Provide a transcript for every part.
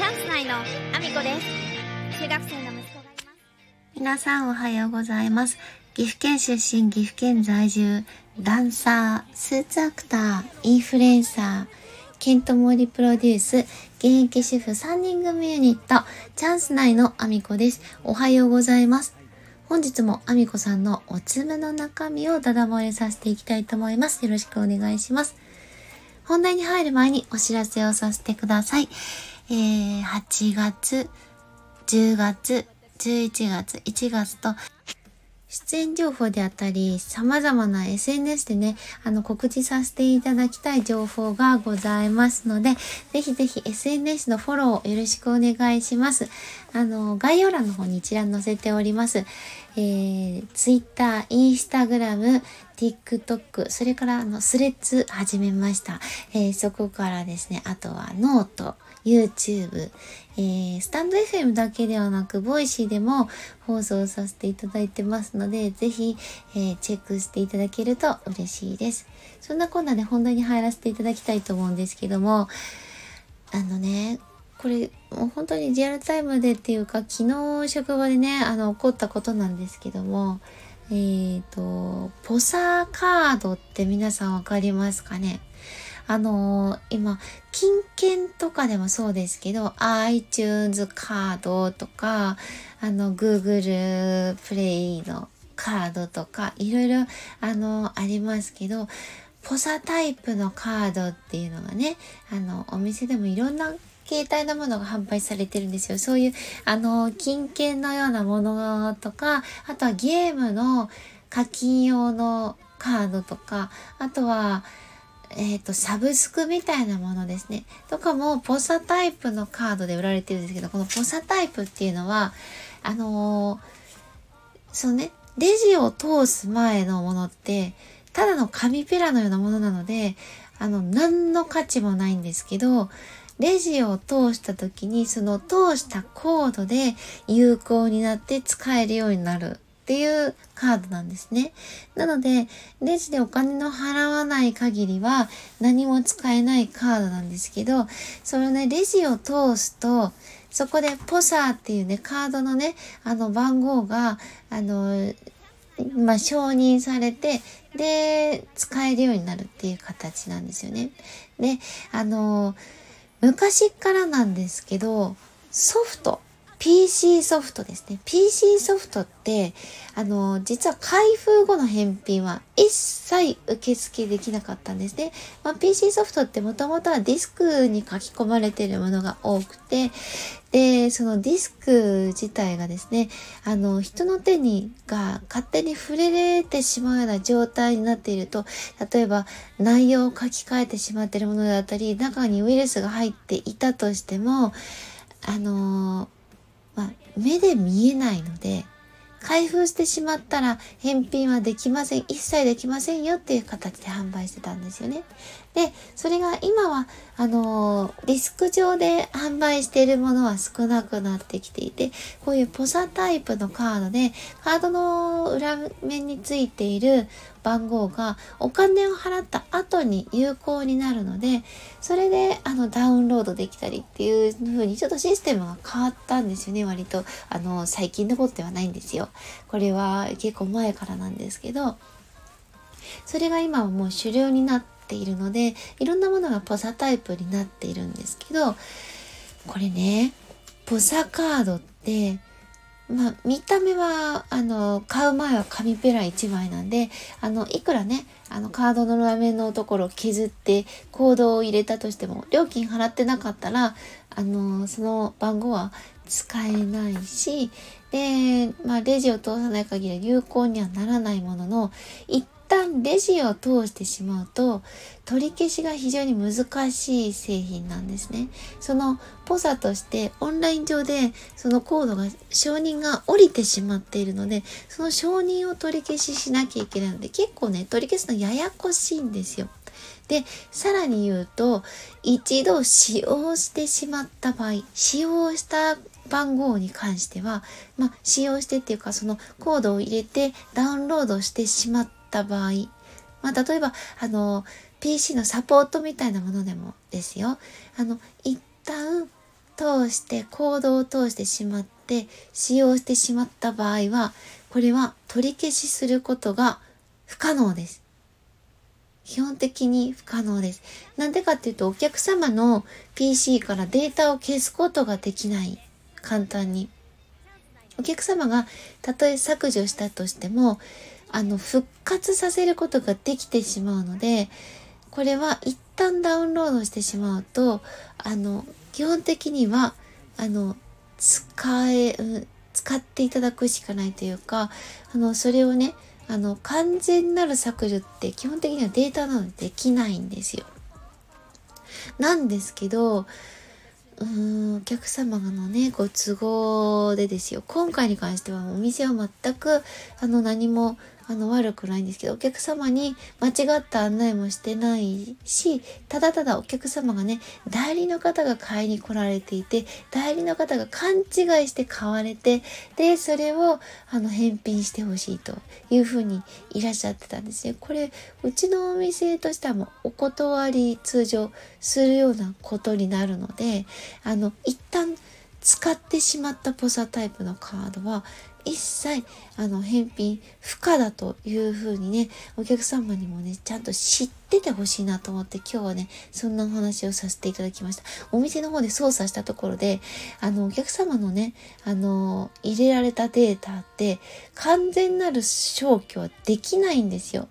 チャンス内のアミコです中学生の息子がいます皆さんおはようございます。岐阜県出身、岐阜県在住、ダンサー、スーツアクター、インフルエンサー、ケントモリプロデュース、現役主婦3人組ユニット、チャンス内のアミコです。おはようございます。本日もアミコさんのおつむの中身をダダ漏れさせていきたいと思います。よろしくお願いします。本題に入る前にお知らせをさせてください。えー、8月、10月、11月、1月と、出演情報であったり、様々な SNS でね、あの、告知させていただきたい情報がございますので、ぜひぜひ SNS のフォローよろしくお願いします。あの、概要欄の方に一覧載せております。えー、Twitter、Instagram、TikTok、それからあの、 Threads始めました。えー、そこからですね、あとは note、YouTube、えー、 stand.fm だけではなく、 Voicy でも放送させていただいてますので、ぜひ、えー、チェックしていただけると嬉しいです。そんなこんなで本題に入らせていただきたいと思うんですけども、あのね、これ、もう本当にリアルタイムでっていうか、昨日職場でね、あの、起こったことなんですけども、えっ、ー、と、ポサーカードって皆さんわかりますかね？あのー、今、金券とかでもそうですけど、iTunes カードとか、あの、Google プレイのカードとか、いろいろ、あのー、ありますけど、ポサタイプのカードっていうのがね、あの、お店でもいろんな携帯のものが販売されてるんですよ。そういう、あの、金券のようなものとか、あとはゲームの課金用のカードとか、あとは、えっ、ー、と、サブスクみたいなものですね。とかも、ポサタイプのカードで売られてるんですけど、このポサタイプっていうのは、あのー、そのね、レジを通す前のものって、ただの紙ペラのようなものなので、あの、何の価値もないんですけど、レジを通した時に、その通したコードで有効になって使えるようになるっていうカードなんですね。なので、レジでお金の払わない限りは何も使えないカードなんですけど、そのね、レジを通すと、そこでポサーっていうね、カードのね、あの番号が、あの、まあ、承認されて、で、使えるようになるっていう形なんですよね。で、あの、昔からなんですけど、ソフト、PC ソフトですね。PC ソフトって、あの、実は開封後の返品は一切受付できなかったんですね。まあ、PC ソフトってもともとはディスクに書き込まれているものが多くて、で、そのディスク自体がですね、あの、人の手にが勝手に触れれてしまうような状態になっていると、例えば内容を書き換えてしまっているものだったり、中にウイルスが入っていたとしても、あのまあ、目で見えないので、開封してしまったら返品はできません。一切できませんよっていう形で販売してたんですよね。で、それが今は、あのディスク上で販売しているものは少なくなってきていて、こういうポサタイプのカードで、カードの裏面についている番号がお金を払った後に有効になるので、それであのダウンロードできたりっていう風にちょっとシステムが変わったんですよね、割と。あの、最近のことではないんですよ。これは結構前からなんですけど、それが今はもう主流になってているので、いろんなものがポサタイプになっているんですけど、これね、ポサカードって、まあ、見た目は、あの、買う前は紙ペラ1枚なんで、あの、いくらね、あの、カードの裏面のところを削ってコードを入れたとしても、料金払ってなかったら、あの、その番号は使えないし、で、まあ、レジを通さない限り有効にはならないものの、一旦レジを通してしまうと取り消しが非常に難しい製品なんですね。そのポサとしてオンライン上でそのコードが承認が降りてしまっているのでその承認を取り消ししなきゃいけないので結構ね取り消すのややこしいんですよ。で、さらに言うと、一度使用してしまった場合、使用した番号に関しては、まあ、使用してっていうか、そのコードを入れてダウンロードしてしまったた場合、まあ、例えば、あの、PC のサポートみたいなものでもですよ。あの、一旦通して行動を通してしまって使用してしまった場合はこれは取り消しすることが不可能です。基本的に不可能です。なんでかっていうとお客様の PC からデータを消すことができない。簡単に。お客様がたとえ削除したとしてもあの復活させることができてしまうのでこれは一旦ダウンロードしてしまうとあの基本的にはあの使え、使っていただくしかないというかあのそれをねあの完全なる削除って基本的にはデータなのでできないんですよ。なんですけどうーんお客様のねご都合でですよ今回に関してはお店は全くあの何もあの悪くないんですけどお客様に間違った案内もしてないしただただお客様がね代理の方が買いに来られていて代理の方が勘違いして買われてでそれをあの返品してほしいというふうにいらっしゃってたんですね。これうちのお店としてはもうお断り通常するようなことになるのであの一旦使ってしまったポサタイプのカードは一切あの返品不可だというふうにねお客様にもねちゃんと知っててほしいなと思って今日はねそんなお話をさせていただきました。お店の方で操作したところであのお客様のねあの入れられたデータって完全なる消去はできないんですよ。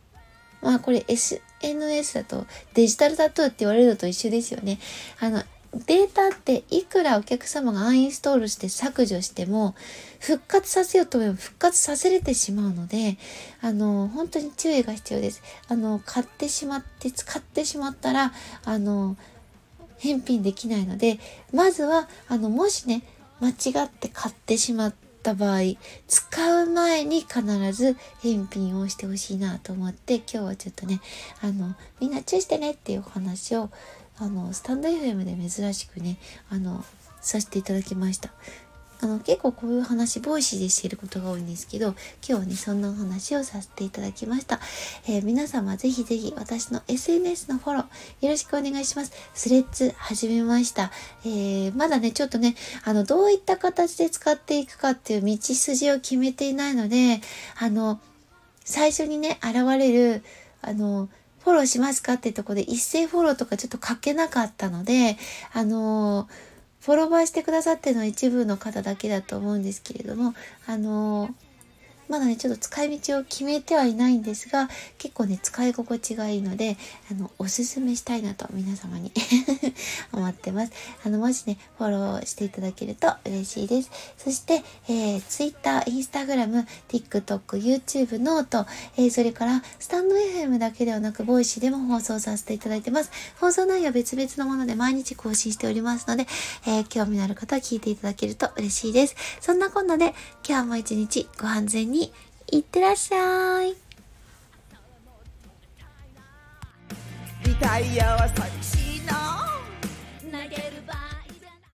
まあこれ SNS だとデジタルタトゥーって言われるのと一緒ですよね。あのデータっていくらお客様がアンインストールして削除しても復活させようと思えば復活させれてしまうのであの本当に注意が必要です。あの買ってしまって使ってしまったらあの返品できないのでまずはあのもしね間違って買ってしまった場合使う前に必ず返品をしてほしいなと思って今日はちょっとねあのみんな注意してねっていうお話をあのスタンド FM で珍しくねあのさせていただきました。あの結構こういう話 Voicy でしていることが多いんですけど今日はねそんなお話をさせていただきました、えー、皆様ぜひぜひ私の SNS のフォローよろしくお願いします。 Threads 始めました、えー、まだねちょっとねあのどういった形で使っていくかっていう道筋を決めていないのであの最初にね現れるあのフォローしますかってとこで一斉フォローとかちょっと書けなかったので、あのフォロワーしてくださってるのは一部の方だけだと思うんですけれども、あのまだね、ちょっと使い道を決めてはいないんですが、結構ね、使い心地がいいので、あの、おすすめしたいなと皆様に。ってます。あの、もしね、フォローしていただけると嬉しいです。そして、えー、Twitter、Instagram、TikTok、YouTube、 note、えー、それから、 stand.fm だけではなく、 Voicy でも放送させていただいてます。放送内容は別々のもので毎日更新しておりますので、えー、興味のある方は聞いていただけると嬉しいです。そんなこんなで、今日も一日ご安全にいってらっしゃい。リタイアは寂しい